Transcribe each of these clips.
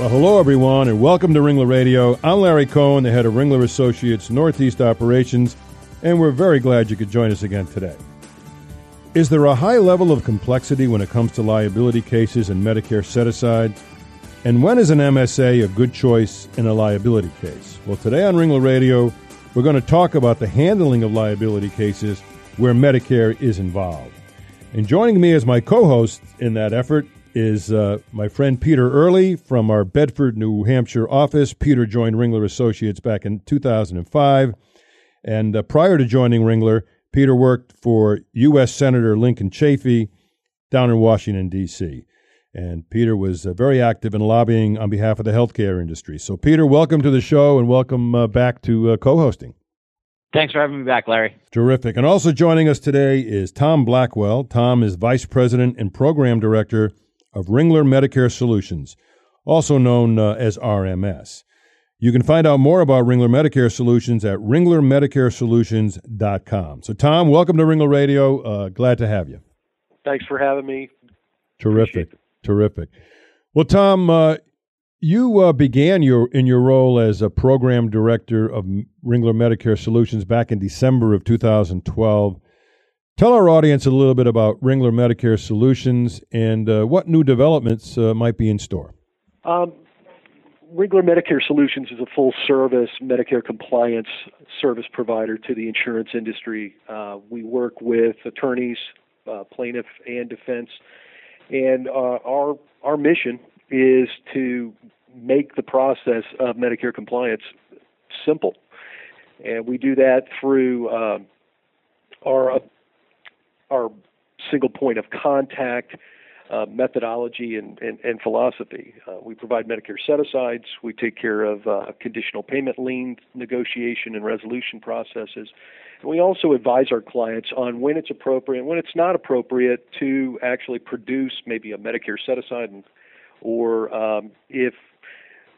Well, hello, everyone, and welcome to Ringler Radio. I'm Larry Cohen, the head of Ringler Associates Northeast Operations, and we're very glad you could join us again today. Is there a high level of complexity when it comes to liability cases and Medicare set aside? And when is an MSA a good choice in a liability case? Well, today on Ringler Radio, we're going to talk about the handling of liability cases where Medicare is involved. And joining me as my co host in that effort is uh, my friend Peter Early from our Bedford, New Hampshire office. Peter joined Ringler Associates back in 2005. And uh, prior to joining Ringler, Peter worked for U.S. Senator Lincoln Chafee down in Washington, D.C. And Peter was uh, very active in lobbying on behalf of the healthcare industry. So, Peter, welcome to the show and welcome uh, back to uh, co hosting. Thanks for having me back, Larry. Terrific. And also joining us today is Tom Blackwell. Tom is Vice President and Program Director of Ringler Medicare Solutions, also known uh, as RMS. You can find out more about Ringler Medicare Solutions at ringlermedicaresolutions.com. So, Tom, welcome to Ringler Radio. Uh, glad to have you. Thanks for having me. Terrific. Terrific. Well, Tom, uh, you uh, began your in your role as a program director of Ringler Medicare Solutions back in December of 2012. Tell our audience a little bit about Ringler Medicare Solutions and uh, what new developments uh, might be in store. Um, Ringler Medicare Solutions is a full service Medicare compliance service provider to the insurance industry. Uh, we work with attorneys, uh, plaintiff, and defense. And uh, our, our mission is to make the process of Medicare compliance simple. And we do that through um, our our single point of contact uh, methodology and, and, and philosophy. Uh, we provide Medicare set asides. We take care of uh, conditional payment lien negotiation and resolution processes. And we also advise our clients on when it's appropriate when it's not appropriate to actually produce maybe a Medicare set aside, or um, if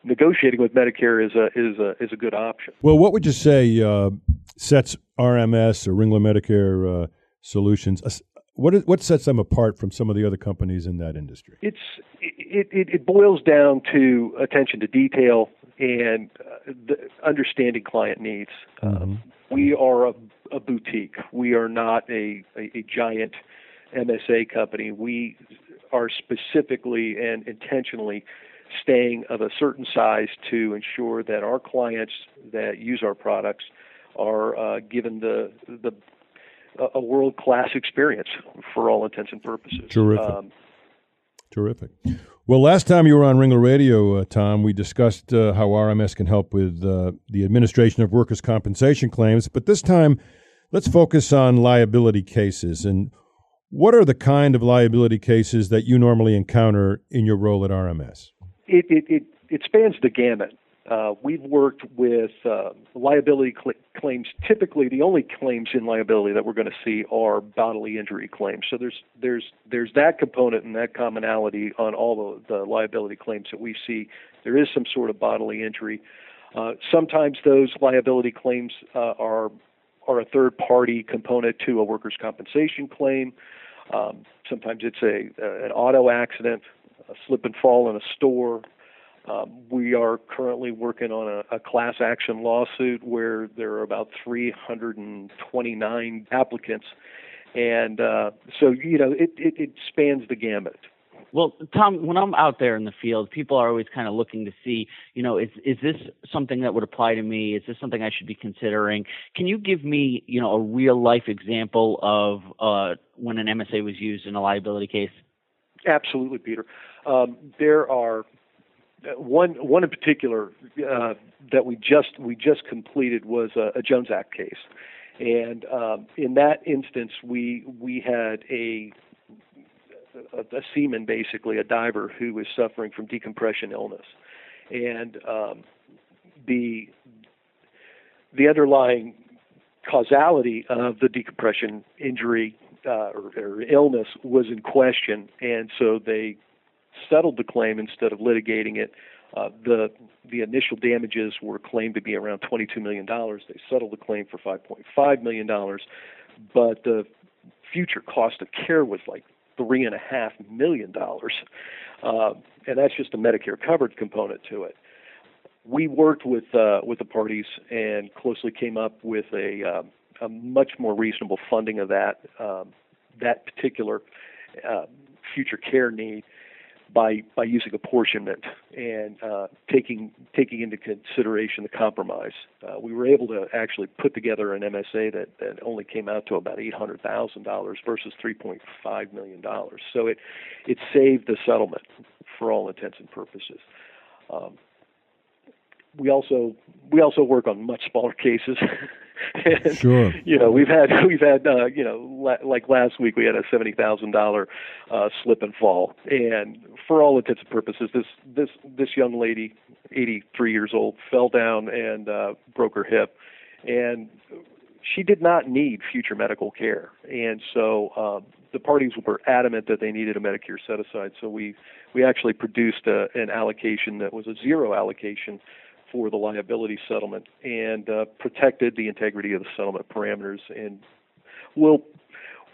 negotiating with Medicare is a is a is a good option. Well, what would you say uh, sets RMS or Ringler Medicare uh, solutions. What is, what sets them apart from some of the other companies in that industry? It's it, it, it boils down to attention to detail and uh, understanding client needs. Mm-hmm. Um, we are a, a, boutique. We are not a, a, a giant MSA company. We are specifically and intentionally staying of a certain size to ensure that our clients that use our products are uh, given the the a world class experience for all intents and purposes. Terrific. Um, Terrific. Well, last time you were on Ringler Radio, uh, Tom, we discussed uh, how RMS can help with uh, the administration of workers' compensation claims. But this time, let's focus on liability cases. And what are the kind of liability cases that you normally encounter in your role at RMS? It, it, it, it spans the gamut. Uh, we've worked with uh, liability cl- claims. Typically, the only claims in liability that we're going to see are bodily injury claims. So there's there's there's that component and that commonality on all the, the liability claims that we see. There is some sort of bodily injury. Uh, sometimes those liability claims uh, are are a third party component to a workers' compensation claim. Um, sometimes it's a, a an auto accident, a slip and fall in a store, um, we are currently working on a, a, class action lawsuit where there are about 329 applicants. And uh, so, you know, it, it, it spans the gamut. Well, Tom, when I'm out there in the field, people are always kind of looking to see, you know, is is this something that would apply to me? Is this something I should be considering? Can you give me, you know, a real life example of uh, when an MSA was used in a liability case? Absolutely, Peter. Um, there are one one in particular uh, that we just we just completed was a, a Jones Act case, and um, in that instance, we we had a a, a seaman, basically a diver, who was suffering from decompression illness, and um, the the underlying causality of the decompression injury uh, or, or illness was in question, and so they settled the claim instead of litigating it. Uh, the the initial damages were claimed to be around 22 million dollars. They settled the claim for 5.5 million dollars, but the future cost of care was like three and a half million dollars, uh, and that's just a Medicare covered component to it. We worked with uh, with the parties and closely came up with a, uh, a much more reasonable funding of that um, that particular uh, future care need by by using apportionment and uh, taking taking into consideration the compromise. Uh, we were able to actually put together an MSA that, that only came out to about eight hundred thousand dollars versus three point five million dollars. So it it saved the settlement for all intents and purposes. Um, we also we also work on much smaller cases. and, sure. You know, we've had we've had uh, you know la- like last week we had a seventy thousand uh, slip and fall, and for all intents and purposes, this this this young lady, eighty three years old, fell down and uh, broke her hip, and she did not need future medical care, and so um, the parties were adamant that they needed a Medicare set aside. So we we actually produced a, an allocation that was a zero allocation for the liability settlement and uh, protected the integrity of the settlement parameters and will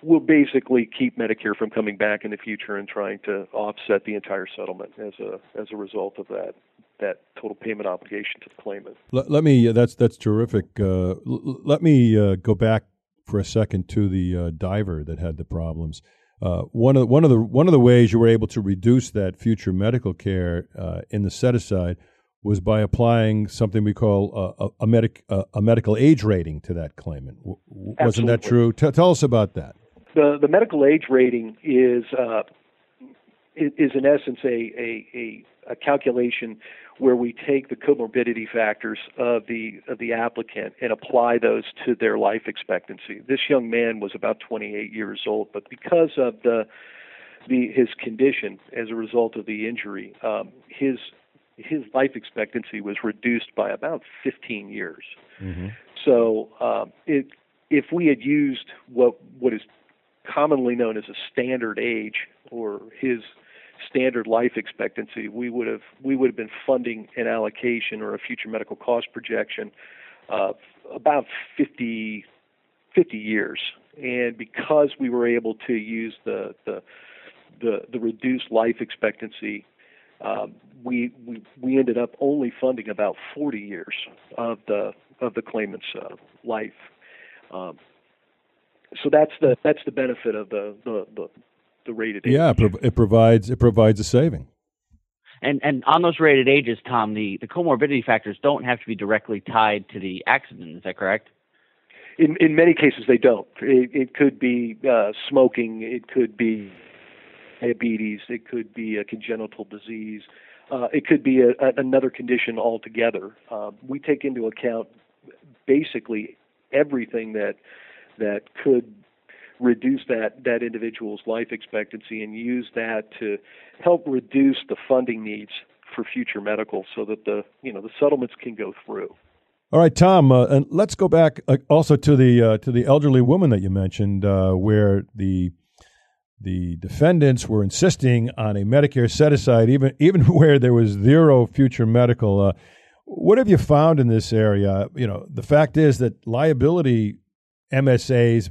will basically keep Medicare from coming back in the future and trying to offset the entire settlement as a as a result of that that total payment obligation to the claimant. Let, let me uh, that's that's terrific. Uh, l- let me uh, go back for a second to the uh, diver that had the problems. Uh, one of one of the one of the ways you were able to reduce that future medical care uh, in the set aside was by applying something we call a, a, medic, a, a medical age rating to that claimant. W- wasn't that true? T- tell us about that. The the medical age rating is uh, is in essence a, a, a, a calculation where we take the comorbidity factors of the of the applicant and apply those to their life expectancy. This young man was about 28 years old, but because of the the his condition as a result of the injury, um, his his life expectancy was reduced by about 15 years. Mm-hmm. So um, it, if we had used what what is commonly known as a standard age or his standard life expectancy, we would have we would have been funding an allocation or a future medical cost projection of about 50, 50 years. And because we were able to use the the the, the reduced life expectancy um, we, we we ended up only funding about 40 years of the of the claimant's uh, life. Um, so that's the that's the benefit of the the the, the rated age. Yeah, it provides it provides a saving. And and on those rated ages, Tom, the, the comorbidity factors don't have to be directly tied to the accident. Is that correct? In in many cases, they don't. It, it could be uh, smoking. It could be diabetes, it could be a congenital disease, uh, it could be a, a, another condition altogether. Uh, we take into account basically everything that that could reduce that that individual's life expectancy and use that to help reduce the funding needs for future medical so that the you know the settlements can go through. All right, Tom, uh, and let's go back uh, also to the uh, to the elderly woman that you mentioned, uh, where the the defendants were insisting on a Medicare set aside, even even where there was zero future medical. Uh, what have you found in this area? You know, the fact is that liability MSAs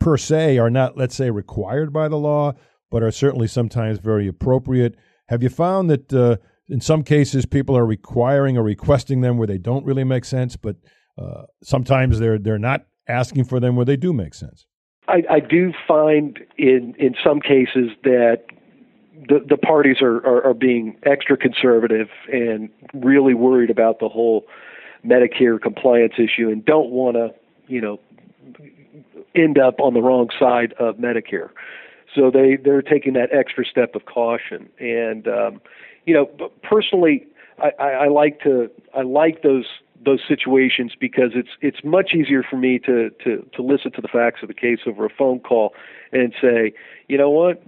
per se are not, let's say, required by the law, but are certainly sometimes very appropriate. Have you found that uh, in some cases people are requiring or requesting them where they don't really make sense, but uh, sometimes they're they're not asking for them where they do make sense? I, I do find in in some cases that the the parties are, are, are being extra conservative and really worried about the whole Medicare compliance issue and don't want to you know end up on the wrong side of Medicare. So they they're taking that extra step of caution and um, you know personally I, I, I like to I like those those situations because it's it's much easier for me to to to listen to the facts of the case over a phone call and say, you know what,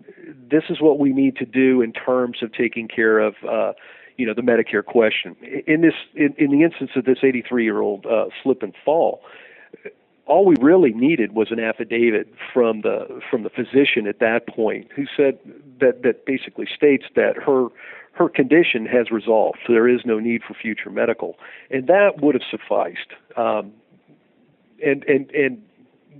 this is what we need to do in terms of taking care of. Uh, you know the Medicare question. In this, in, in the instance of this 83-year-old uh, slip and fall, all we really needed was an affidavit from the from the physician at that point, who said that that basically states that her her condition has resolved. So there is no need for future medical, and that would have sufficed. Um, and and and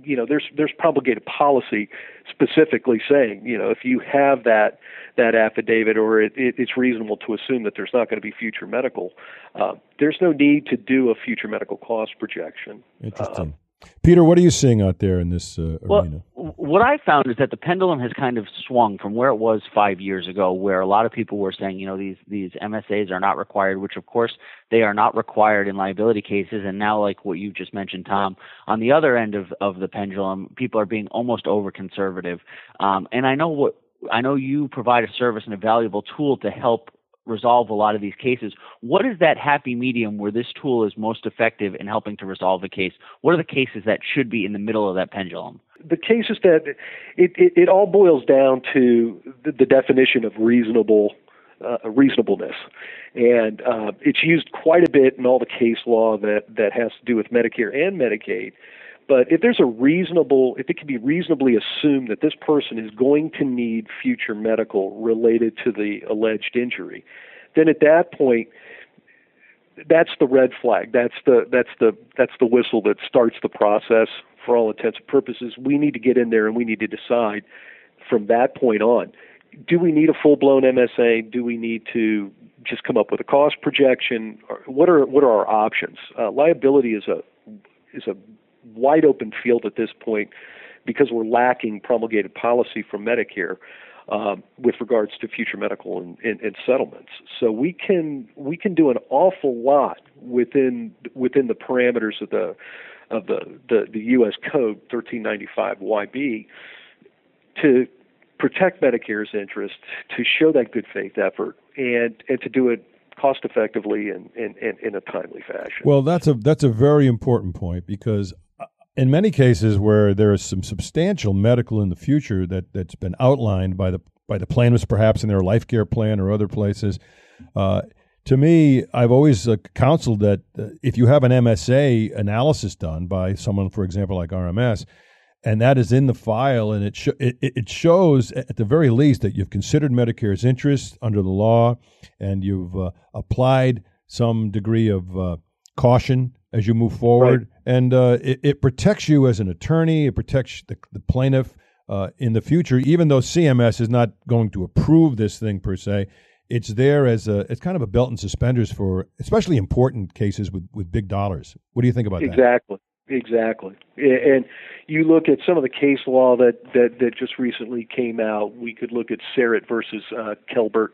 you know, there's there's promulgated policy specifically saying, you know, if you have that that affidavit or it, it, it's reasonable to assume that there's not going to be future medical, uh, there's no need to do a future medical cost projection. Interesting. Uh, Peter, what are you seeing out there in this uh, well, arena? What I found is that the pendulum has kind of swung from where it was five years ago, where a lot of people were saying, you know, these these MSAs are not required, which of course they are not required in liability cases. And now, like what you just mentioned, Tom, on the other end of of the pendulum, people are being almost over conservative. Um, and I know what I know you provide a service and a valuable tool to help resolve a lot of these cases. What is that happy medium where this tool is most effective in helping to resolve a case? What are the cases that should be in the middle of that pendulum? The cases that it, it, it all boils down to the, the definition of reasonable uh, reasonableness, and uh, it's used quite a bit in all the case law that that has to do with Medicare and Medicaid. But if there's a reasonable, if it can be reasonably assumed that this person is going to need future medical related to the alleged injury, then at that point, that's the red flag. That's the that's the that's the whistle that starts the process. For all intents and purposes, we need to get in there and we need to decide from that point on. Do we need a full blown MSA? Do we need to just come up with a cost projection? What are what are our options? Uh, liability is a is a wide open field at this point because we're lacking promulgated policy from Medicare um, with regards to future medical and, and, and, settlements. So we can we can do an awful lot within within the parameters of the of the the, the U.S. Code 1395 YB to protect Medicare's interest, to show that good faith effort, and and to do it cost effectively and, and, and in a timely fashion. Well, that's a that's a very important point because in many cases where there is some substantial medical in the future that that's been outlined by the by the plaintiffs, perhaps in their life care plan or other places. Uh, to me, I've always uh, counseled that uh, if you have an MSA analysis done by someone, for example, like RMS, and that is in the file, and it, sh- it, it shows at the very least that you've considered Medicare's interest under the law, and you've uh, applied some degree of uh, caution as you move forward, right. and uh, it, it, protects you as an attorney. It protects the, the plaintiff uh, in the future, even though CMS is not going to approve this thing per se. It's there as a it's kind of a belt and suspenders for especially important cases with, with big dollars. What do you think about exactly. that? Exactly. Exactly. And you look at some of the case law that, that, that just recently came out. We could look at Sarrett versus uh, Kelbert,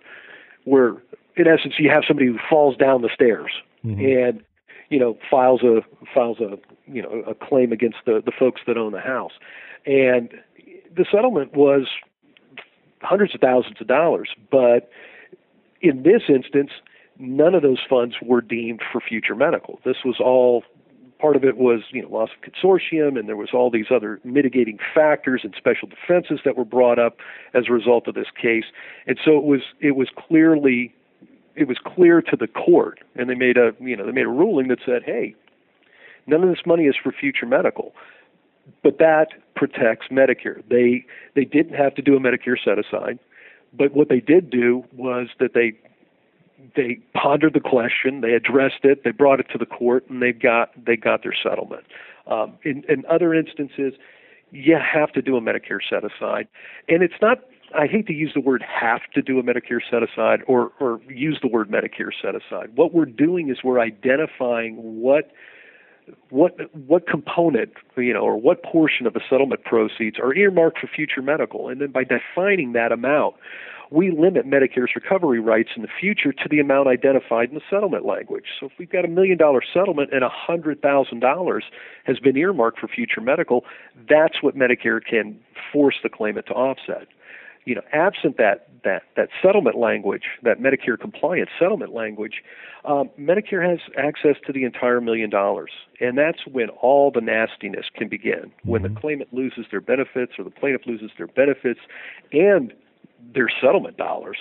where in essence you have somebody who falls down the stairs mm-hmm. and you know, files a files a you know a claim against the the folks that own the house, and the settlement was hundreds of thousands of dollars, but in this instance, none of those funds were deemed for future medical. This was all part of it was you know loss of consortium and there was all these other mitigating factors and special defenses that were brought up as a result of this case and so it was it was clearly it was clear to the court, and they made a you know they made a ruling that said, hey, none of this money is for future medical, but that protects Medicare. They they didn't have to do a Medicare set aside, but what they did do was that they they pondered the question, they addressed it, they brought it to the court, and they got they got their settlement. Um, in, in other instances, you have to do a Medicare set aside, and it's not I hate to use the word have to do a Medicare set aside or, or use the word Medicare set aside. What we're doing is we're identifying what what what component you know or what portion of the settlement proceeds are earmarked for future medical and then by defining that amount we limit Medicare's recovery rights in the future to the amount identified in the settlement language. So if we've got a million dollar settlement and a hundred thousand dollars has been earmarked for future medical, that's what Medicare can force the claimant to offset. You know, absent that that that settlement language, that Medicare compliance settlement language, um, Medicare has access to the entire million dollars, and that's when all the nastiness can begin. When mm-hmm. the claimant loses their benefits or the plaintiff loses their benefits, and their settlement dollars.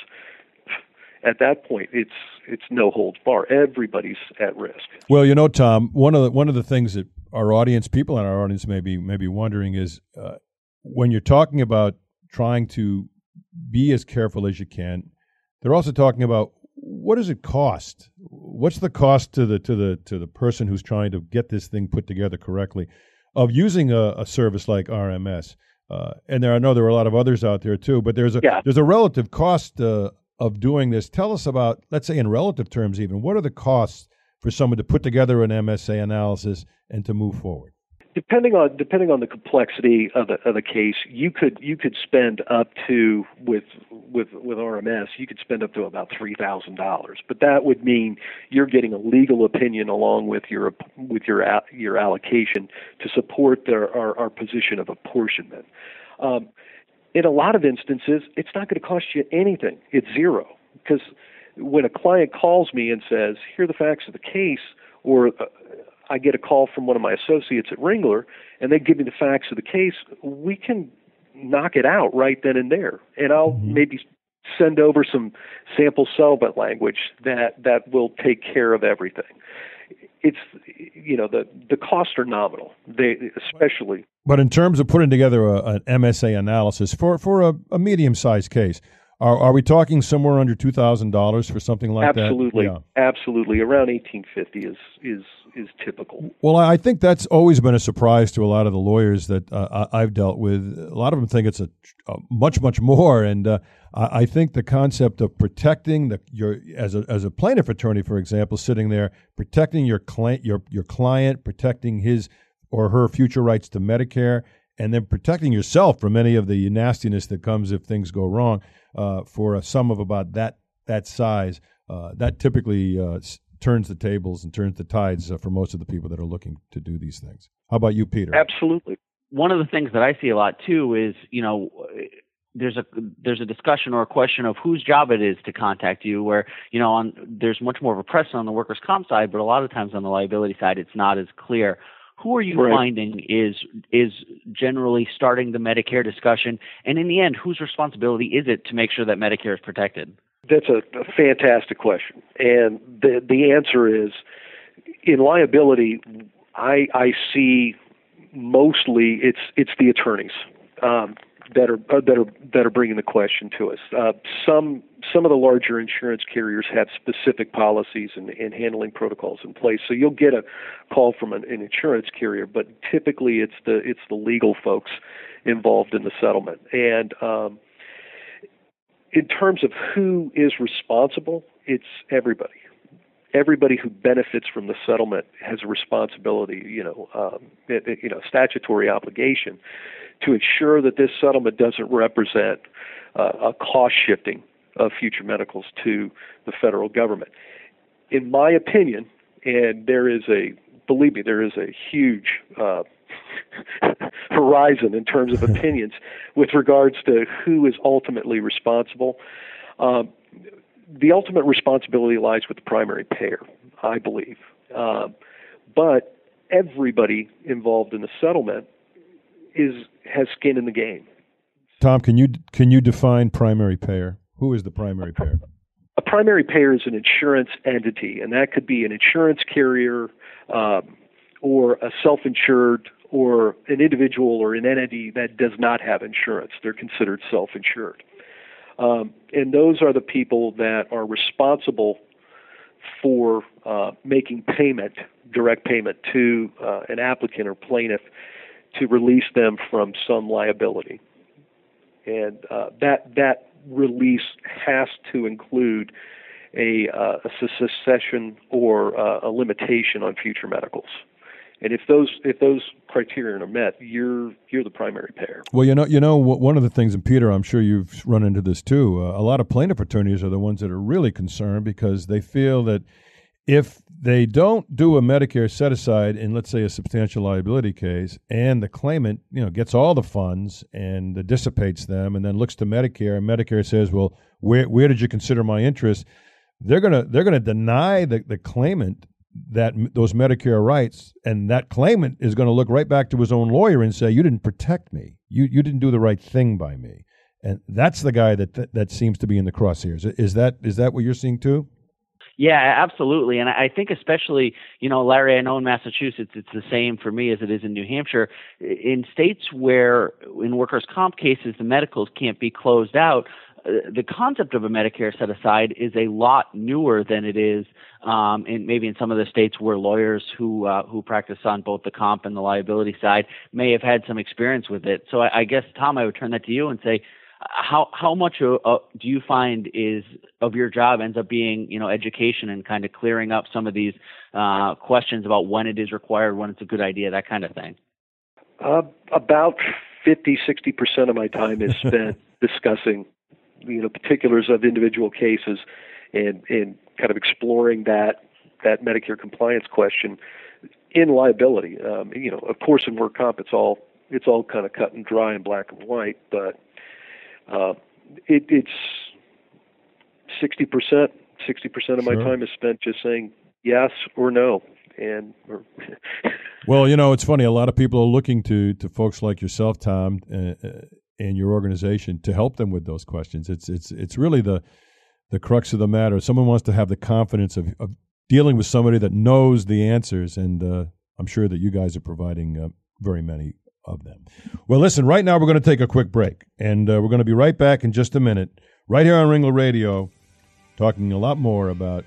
At that point, it's it's no holds bar. Everybody's at risk. Well, you know, Tom, one of the one of the things that our audience, people in our audience, may be may be wondering is uh, when you're talking about trying to be as careful as you can. They're also talking about what does it cost? What's the cost to the to the to the person who's trying to get this thing put together correctly of using a, a service like RMS? Uh, and there, I know there are a lot of others out there too, but there's a yeah. there's a relative cost uh, of doing this. Tell us about, let's say in relative terms, even what are the costs for someone to put together an MSA analysis and to move forward? Depending on depending on the complexity of the of the case, you could you could spend up to with with with RMS, you could spend up to about three thousand dollars. But that would mean you're getting a legal opinion along with your with your your allocation to support their our, our position of apportionment. Um, in a lot of instances, it's not going to cost you anything. It's zero because when a client calls me and says, "Here are the facts of the case," or uh, I get a call from one of my associates at Ringler and they give me the facts of the case, we can knock it out right then and there. And I'll mm-hmm. maybe send over some sample settlement language that that will take care of everything. It's you know the the costs are nominal. They especially. But in terms of putting together a, an MSA analysis for for a, a medium sized case, are, are we talking somewhere under two thousand dollars for something like absolutely, that? Absolutely, absolutely. Around eighteen fifty is is is typical. Well, I think that's always been a surprise to a lot of the lawyers that uh, I've dealt with. A lot of them think it's a, a much much more, and uh, I think the concept of protecting the your as a as a plaintiff attorney, for example, sitting there protecting your client your your client, protecting his or her future rights to Medicare, and then protecting yourself from any of the nastiness that comes if things go wrong uh, for a sum of about that that size, uh, that typically uh, turns the tables and turns the tides uh, for most of the people that are looking to do these things. How about you, Peter? Absolutely. One of the things that I see a lot too is you know there's a there's a discussion or a question of whose job it is to contact you where you know on there's much more of a press on the workers comp side but a lot of times on the liability side it's not as clear who are you right. finding is is generally starting the Medicare discussion? And in the end, whose responsibility is it to make sure that Medicare is protected? That's a, a fantastic question, and the the answer is in liability. I I see mostly it's it's the attorneys. Um, that are uh, that are that are bringing the question to us. Uh, some some of the larger insurance carriers have specific policies and, and handling protocols in place. So you'll get a call from an, an insurance carrier, but typically it's the it's the legal folks involved in the settlement. And um, in terms of who is responsible, it's everybody everybody who benefits from the settlement has a responsibility, you know, um, it, it, you know, statutory obligation to ensure that this settlement doesn't represent uh, a cost shifting of future medicals to the federal government. In my opinion, and there is a believe me, there is a huge uh, horizon in terms of opinions with regards to who is ultimately responsible. Um, the ultimate responsibility lies with the primary payer, I believe. Uh, but everybody involved in the settlement is has skin in the game. Tom, can you can you define primary payer? Who is the primary payer? A primary payer is an insurance entity, and that could be an insurance carrier, um, or a self-insured, or an individual or an entity that does not have insurance. They're considered self-insured, um, and those are the people that are responsible for uh, making payment, direct payment to uh, an applicant or plaintiff to release them from some liability. And uh, that that release has to include a, uh, a secession or uh, a limitation on future medicals. And if those if those criteria are met, you're you're the primary payer. Well, you know, you know, one of the things, and Peter, I'm sure you've run into this too. Uh, a lot of plaintiff attorneys are the ones that are really concerned because they feel that if they don't do a Medicare set aside in, let's say, a substantial liability case, and the claimant, you know, gets all the funds and dissipates them, and then looks to Medicare, and Medicare says, "Well, where where did you consider my interest?" They're gonna they're gonna deny the, the claimant that those Medicare rights, and that claimant is going to look right back to his own lawyer and say, "You didn't protect me. You you didn't do the right thing by me." And that's the guy that that, seems to be in the crosshairs. Is that is that what you're seeing too? Yeah, absolutely. And I think especially, you know, Larry, I know in Massachusetts it's the same for me as it is in New Hampshire. In states where in workers' comp cases the medicals can't be closed out, uh, the concept of a Medicare set aside is a lot newer than it is um, in maybe in some of the states where lawyers who uh, who practice on both the comp and the liability side may have had some experience with it. So I, I guess Tom, I would turn that to you and say, how how much uh, uh, do you find is of your job ends up being you know education and kind of clearing up some of these uh, questions about when it is required, when it's a good idea, that kind of thing? Uh, about 50, 60 percent of my time is spent discussing you know particulars of individual cases and and kind of exploring that that Medicare compliance question in liability. Um, you know, of course, in work comp, it's all it's all kind of cut and dry and black and white, but uh, it, it's sixty percent. Sixty percent of my time is spent just saying yes or no, and. Or well, you know, it's funny. A lot of people are looking to to folks like yourself, Tom, uh, uh, and your organization to help them with those questions. It's it's it's really the the crux of the matter. Someone wants to have the confidence of, of dealing with somebody that knows the answers, and uh, I'm sure that you guys are providing uh, very many of them. Well, listen, right now we're going to take a quick break, and uh, we're going to be right back in just a minute, right here on Ringler Radio, talking a lot more about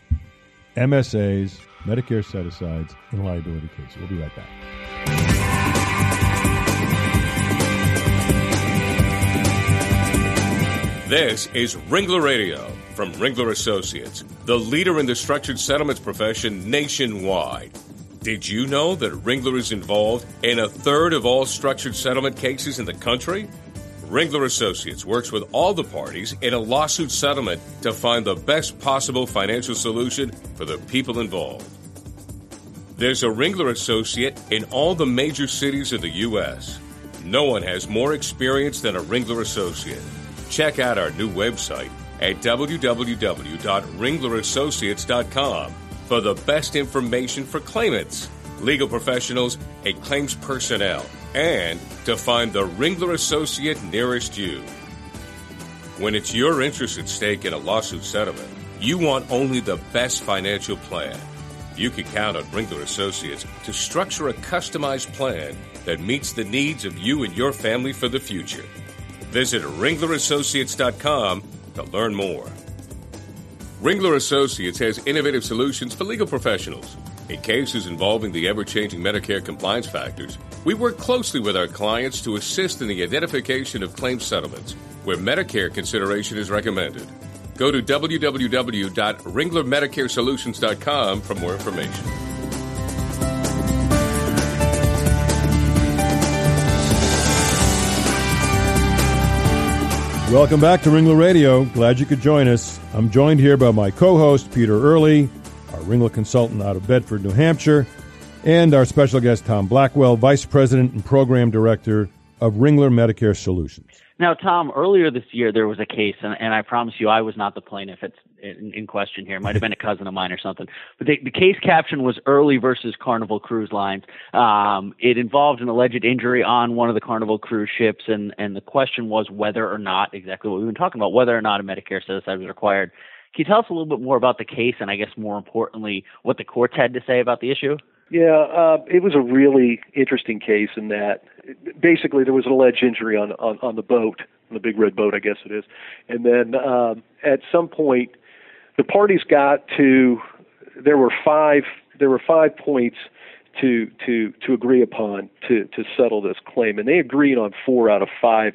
MSAs, Medicare set asides, and liability cases. We'll be right back. This is Ringler Radio from Ringler Associates, the leader in the structured settlements profession nationwide. Did you know that Ringler is involved in a third of all structured settlement cases in the country? Ringler Associates works with all the parties in a lawsuit settlement to find the best possible financial solution for the people involved. There's a Ringler Associate in all the major cities of the U.S. No one has more experience than a Ringler Associate. Check out our new website at www.ringlerassociates.com for the best information for claimants, legal professionals, and claims personnel, and to find the Ringler Associate nearest you. When it's your interest at stake in a lawsuit settlement, you want only the best financial plan. You can count on Ringler Associates to structure a customized plan that meets the needs of you and your family for the future. Visit ringlerassociates.com to learn more. Ringler Associates has innovative solutions for legal professionals. In cases involving the ever changing Medicare compliance factors, we work closely with our clients to assist in the identification of claim settlements where Medicare consideration is recommended. Go to www.ringlermedicaresolutions.com for more information. Welcome back to Ringler Radio. Glad you could join us. I'm joined here by my co host, Peter Early, our Ringler consultant out of Bedford, New Hampshire, and our special guest, Tom Blackwell, Vice President and Program Director of Ringler Medicare Solutions. Now, Tom, earlier this year there was a case, and, and I promise you I was not the plaintiff it's in, in question here. It might have been a cousin of mine or something. But the, the case caption was Early versus Carnival Cruise Lines. Um, it involved an alleged injury on one of the Carnival cruise ships, and, and the question was whether or not, exactly what we've been talking about, whether or not a Medicare set aside was required. Can you tell us a little bit more about the case, and I guess more importantly, what the courts had to say about the issue? Yeah, uh, it was a really interesting case in that basically there was an alleged injury on on, on the boat, on the big red boat, I guess it is, and then um, at some point the parties got to there were five there were five points to to to agree upon to to settle this claim, and they agreed on four out of five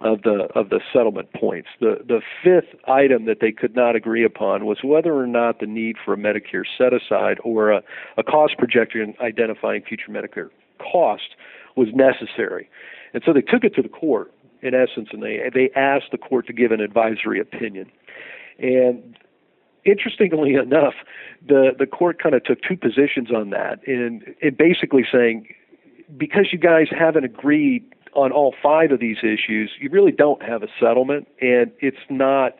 of the of the settlement points. The the fifth item that they could not agree upon was whether or not the need for a Medicare set aside or a, a cost projection identifying future Medicare cost was necessary. And so they took it to the court in essence and they they asked the court to give an advisory opinion. And interestingly enough, the the court kind of took two positions on that, and basically saying because you guys haven't agreed on all five of these issues, you really don't have a settlement, and it's not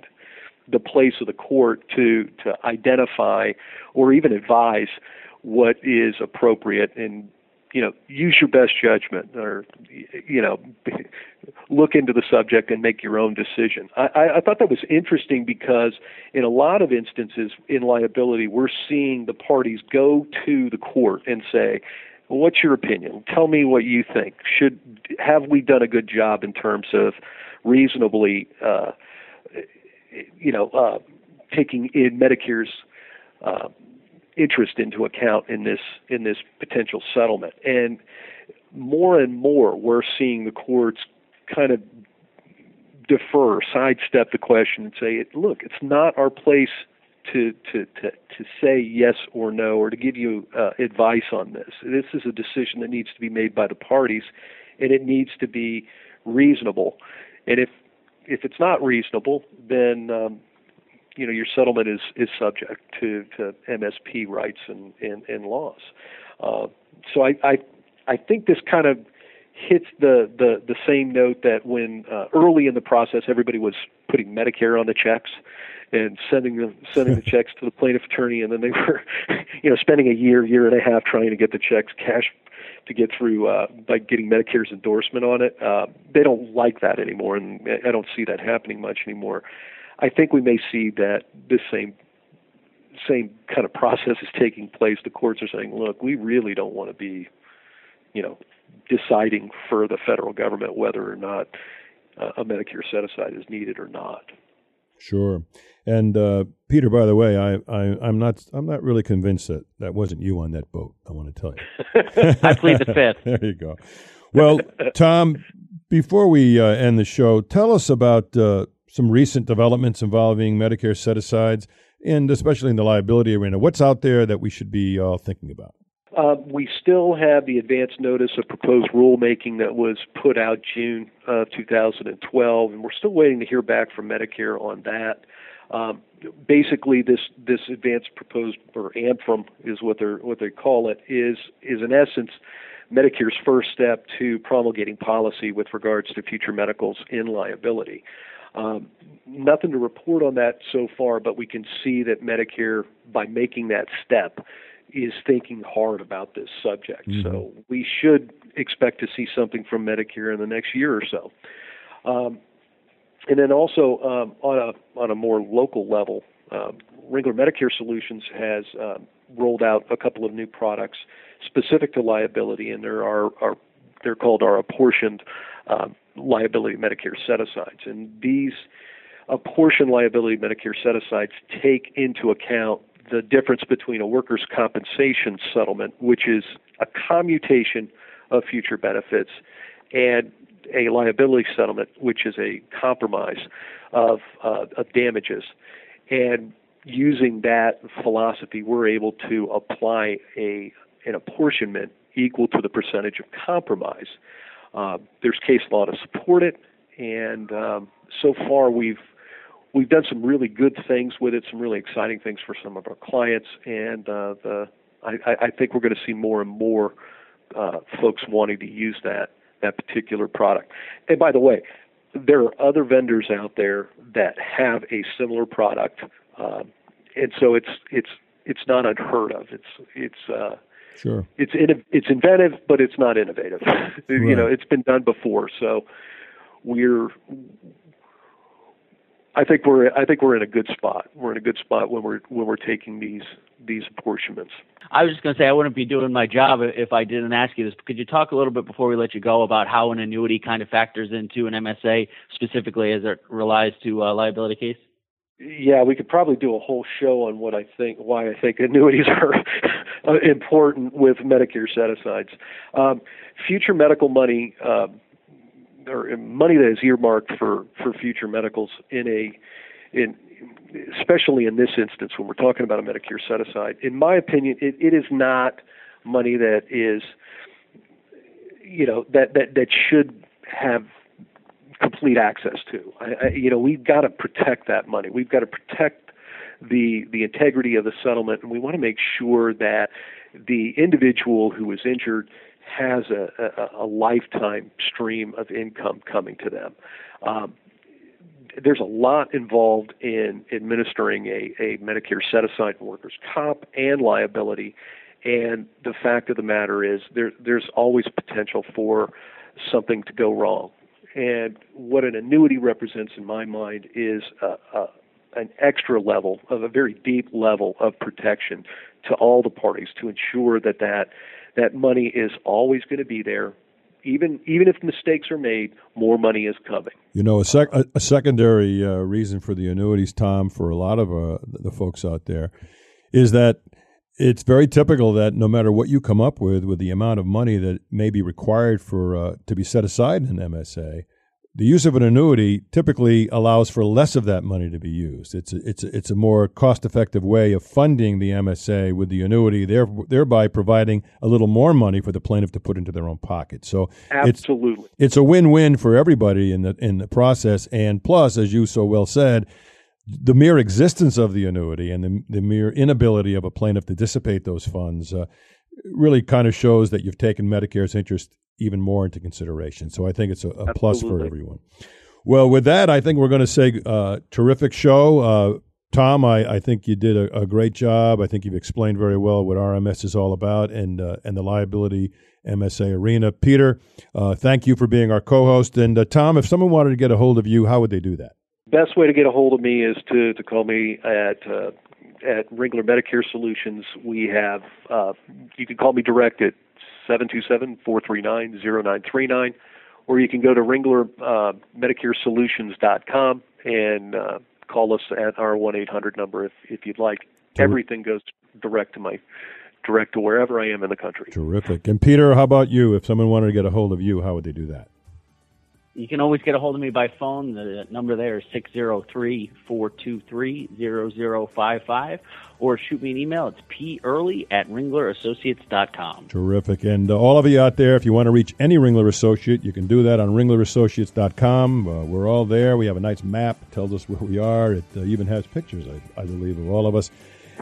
the place of the court to to identify or even advise what is appropriate. And you know use your best judgment or you know look into the subject and make your own decision. I, I thought that was interesting because in a lot of instances in liability we're seeing the parties go to the court and say what's your opinion tell me what you think should have we done a good job in terms of reasonably uh, you know uh, taking in medicare's uh, interest into account in this in this potential settlement. And more and more, we're seeing the courts kind of defer, sidestep the question, and say, "Look, it's not our place to to to, to say yes or no, or to give you uh, advice on this. This is a decision that needs to be made by the parties, and it needs to be reasonable. And if if it's not reasonable, then um, you know your settlement is is subject to, to MSP rights and and, and laws. Uh, so I, I I think this kind of hits the the the same note that when uh, early in the process everybody was putting Medicare on the checks and sending them sending the checks to the plaintiff attorney and then they were you know spending a year year and a half trying to get the checks cash to get through uh by getting Medicare's endorsement on it uh they don't like that anymore and I don't see that happening much anymore I think we may see that this same same kind of process is taking place. The courts are saying, look, we really don't want to be, you know, deciding for the federal government whether or not uh, a Medicare set aside is needed or not. Sure. And uh, Peter, by the way, I, I am not I'm not really convinced that that wasn't you on that boat. I want to tell you. I plead the fifth. there you go. Well, Tom, before we uh, end the show, tell us about uh, some recent developments involving Medicare set asides, and especially in the liability arena. What's out there that we should be uh, thinking about? Uh, we still have the advance notice of proposed rulemaking that was put out June uh, 2012, and we're still waiting to hear back from Medicare on that. Um, basically, this this advance proposed or ANPRM is what they what they call it is is in essence Medicare's first step to promulgating policy with regards to future medicals in liability. Um, nothing to report on that so far, but we can see that Medicare, by making that step, is thinking hard about this subject. Mm-hmm. So we should expect to see something from Medicare in the next year or so. Um, and then also um, on a on a more local level, um, Ringler Medicare Solutions has uh, rolled out a couple of new products specific to liability, and there are, are they're called our apportioned uh, liability Medicare set asides. And these apportioned liability Medicare set asides take into account the difference between a workers' compensation settlement, which is a commutation of future benefits, and a liability settlement, which is a compromise of, uh, of damages. And using that philosophy, we're able to apply a an apportionment equal to the percentage of compromise. Uh, there's case law to support it, and um, so far we've we've done some really good things with it, some really exciting things for some of our clients, and uh, the I, I think we're going to see more and more uh, folks wanting to use that that particular product. And by the way, there are other vendors out there that have a similar product, uh, and so it's it's it's not unheard of. It's it's uh, Sure. It's in, it's inventive, but it's not innovative. Right. you know, it's been done before, so we're. I think we're I think we're in a good spot. We're in a good spot when we're when we're taking these these apportionments. I was just going to say I wouldn't be doing my job if I didn't ask you this. Could you talk a little bit before we let you go about how an annuity kind of factors into an MSA specifically as it relies to a liability case? yeah, we could probably do a whole show on what I think, why I think annuities are important with Medicare set-asides. Um, future medical money, uh, or money that is earmarked for for future medicals in a in especially in this instance when we're talking about a Medicare set aside, in my opinion, it, it is not money that is you know that that that should have complete access to. I, I, you know, we've got to protect that money. We've got to protect the the integrity of the settlement, and we want to make sure that the individual who is injured has a, a, a lifetime stream of income coming to them. Um, there's a lot involved in administering a, a Medicare set aside workers' comp and liability. And the fact of the matter is, there, there's always potential for something to go wrong. And what an annuity represents in my mind is a, a, an extra level of a very deep level of protection to all the parties to ensure that that, that money is always going to be there even even if mistakes are made, more money is coming. You know, a, sec- a, a secondary uh, reason for the annuities, Tom, for a lot of uh, the folks out there, is that it's very typical that no matter what you come up with, with the amount of money that may be required for uh, to be set aside in an MSA, the use of an annuity typically allows for less of that money to be used. It's a, it's a, it's a more cost effective way of funding the MSA with the annuity, thereby providing a little more money for the plaintiff to put into their own pocket. So absolutely, it's, it's a win win for everybody in the in the process. And plus, as you so well said, the mere existence of the annuity and the, the mere inability of a plaintiff to dissipate those funds uh, really kind of shows that you've taken Medicare's interest even more into consideration. So I think it's a, a plus for everyone. Well, with that, I think we're going to say uh, terrific show. Uh, Tom, I, I, think you did a, a, great job. I think you've explained very well what RMS is all about and uh, and the liability MSA arena. Peter, uh, thank you for being our co-host. And uh, Tom, if someone wanted to get a hold of you, how would they do that? Best way to get a hold of me is to, to call me at uh, at Ringler Medicare Solutions. We have you can call me direct at 727-439-0939, or you can go to ringlermedicaresolutions.com uh, and uh, call us at our 1-800 number if, if you'd like. Everything goes direct to my direct to wherever I am in the country. Terrific. And Peter, how about you? If someone wanted to get a hold of you, how would they do that? You can always get a hold of me by phone. The number there is 603-423-0055 or shoot me an email. It's pearly at ringlerassociates.com. Terrific. And uh, all of you out there, if you want to reach any Ringler Associate, you can do that on ringlerassociates.com. Uh, we're all there. We have a nice map, tells us where we are. It uh, even has pictures, I, I, believe, of all of us.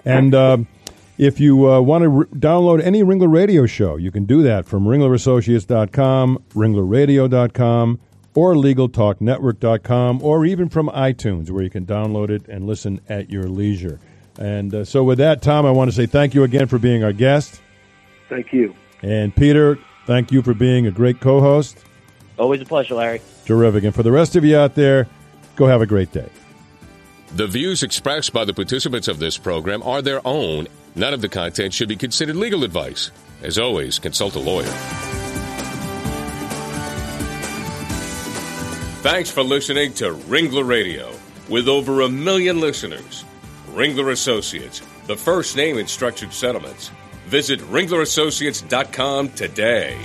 And um, if you uh, want to re- download any Ringler Radio show, you can do that from ringlerassociates.com, ringlerradio.com, or LegalTalkNetwork.com, or even from iTunes, where you can download it and listen at your leisure. And uh, so, with that, Tom, I want to say thank you again for being our guest. Thank you. And Peter, thank you for being a great co host. Always a pleasure, Larry. Terrific. And for the rest of you out there, go have a great day. The views expressed by the participants of this program are their own. None of the content should be considered legal advice. As always, consult a lawyer. Thanks for listening to Ringler Radio. With over a million listeners, Ringler Associates, the first name in structured settlements. Visit ringlerassociates.com today.